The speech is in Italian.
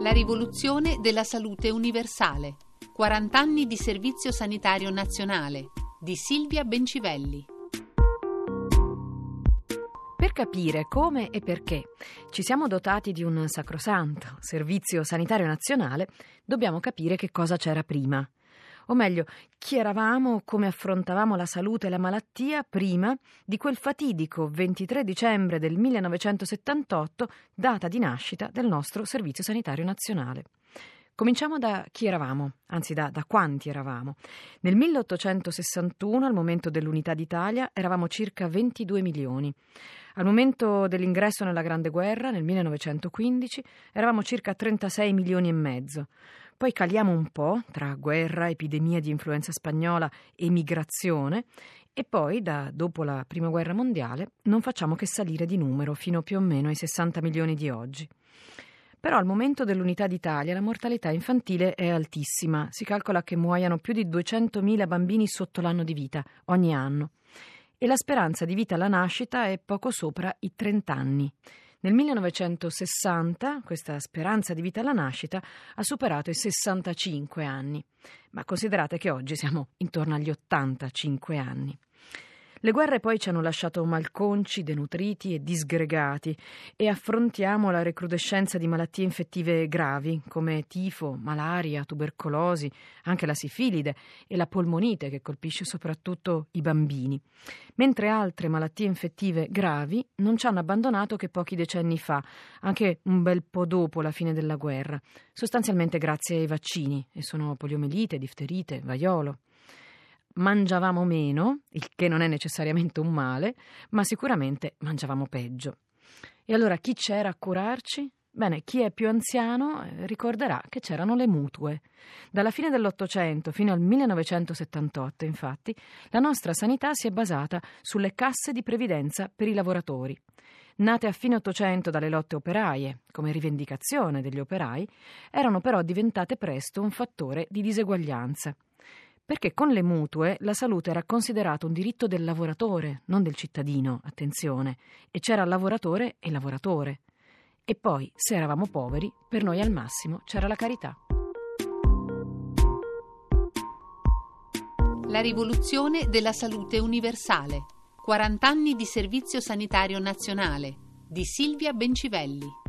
La rivoluzione della salute universale. 40 anni di servizio sanitario nazionale di Silvia Bencivelli. Per capire come e perché ci siamo dotati di un sacrosanto servizio sanitario nazionale, dobbiamo capire che cosa c'era prima o meglio, chi eravamo, come affrontavamo la salute e la malattia prima di quel fatidico 23 dicembre del 1978, data di nascita del nostro Servizio Sanitario Nazionale. Cominciamo da chi eravamo, anzi da, da, quanti eravamo. Nel 1861, al momento dell'unità d'Italia, eravamo circa 22 milioni. Al momento dell'ingresso nella Grande Guerra, nel 1915, eravamo circa 36 milioni e mezzo. Poi caliamo un po' tra guerra, epidemia di influenza spagnola e migrazione e poi, da dopo la Prima Guerra Mondiale, non facciamo che salire di numero fino più o meno ai 60 milioni di oggi. Però al momento dell'unità d'Italia la mortalità infantile è altissima. Si calcola che muoiano più di 200.000 bambini sotto l'anno di vita ogni anno. E la speranza di vita alla nascita è poco sopra i 30 anni. Nel 1960 questa speranza di vita alla nascita ha superato i 65 anni, ma considerate che oggi siamo intorno agli 85 anni. Le guerre poi ci hanno lasciato malconci, denutriti e disgregati e affrontiamo la recrudescenza di malattie infettive gravi come tifo, malaria, tubercolosi, anche la sifilide e la polmonite che colpisce soprattutto i bambini. Mentre altre malattie infettive gravi non ci hanno abbandonato che pochi decenni fa, anche un bel po' dopo la fine della guerra, sostanzialmente grazie ai vaccini, e sono poliomelite, difterite, vaiolo mangiavamo meno, il che non è necessariamente un male, ma sicuramente mangiavamo peggio. E allora chi c'era a curarci? Bene, chi è più anziano eh, ricorderà che c'erano le mutue. Dalla fine dell'Ottocento fino al 1978, infatti, la nostra sanità si è basata sulle casse di previdenza per i lavoratori. Nate a fine Ottocento dalle lotte operaie, come rivendicazione degli operai, erano però diventate presto un fattore di diseguaglianza perché con le mutue la salute era considerata un diritto del lavoratore, non del cittadino, attenzione, e c'era lavoratore e lavoratore. E poi, se eravamo poveri, per noi al massimo c'era la carità. La rivoluzione della salute universale. 40 anni di servizio sanitario nazionale di Silvia Bencivelli.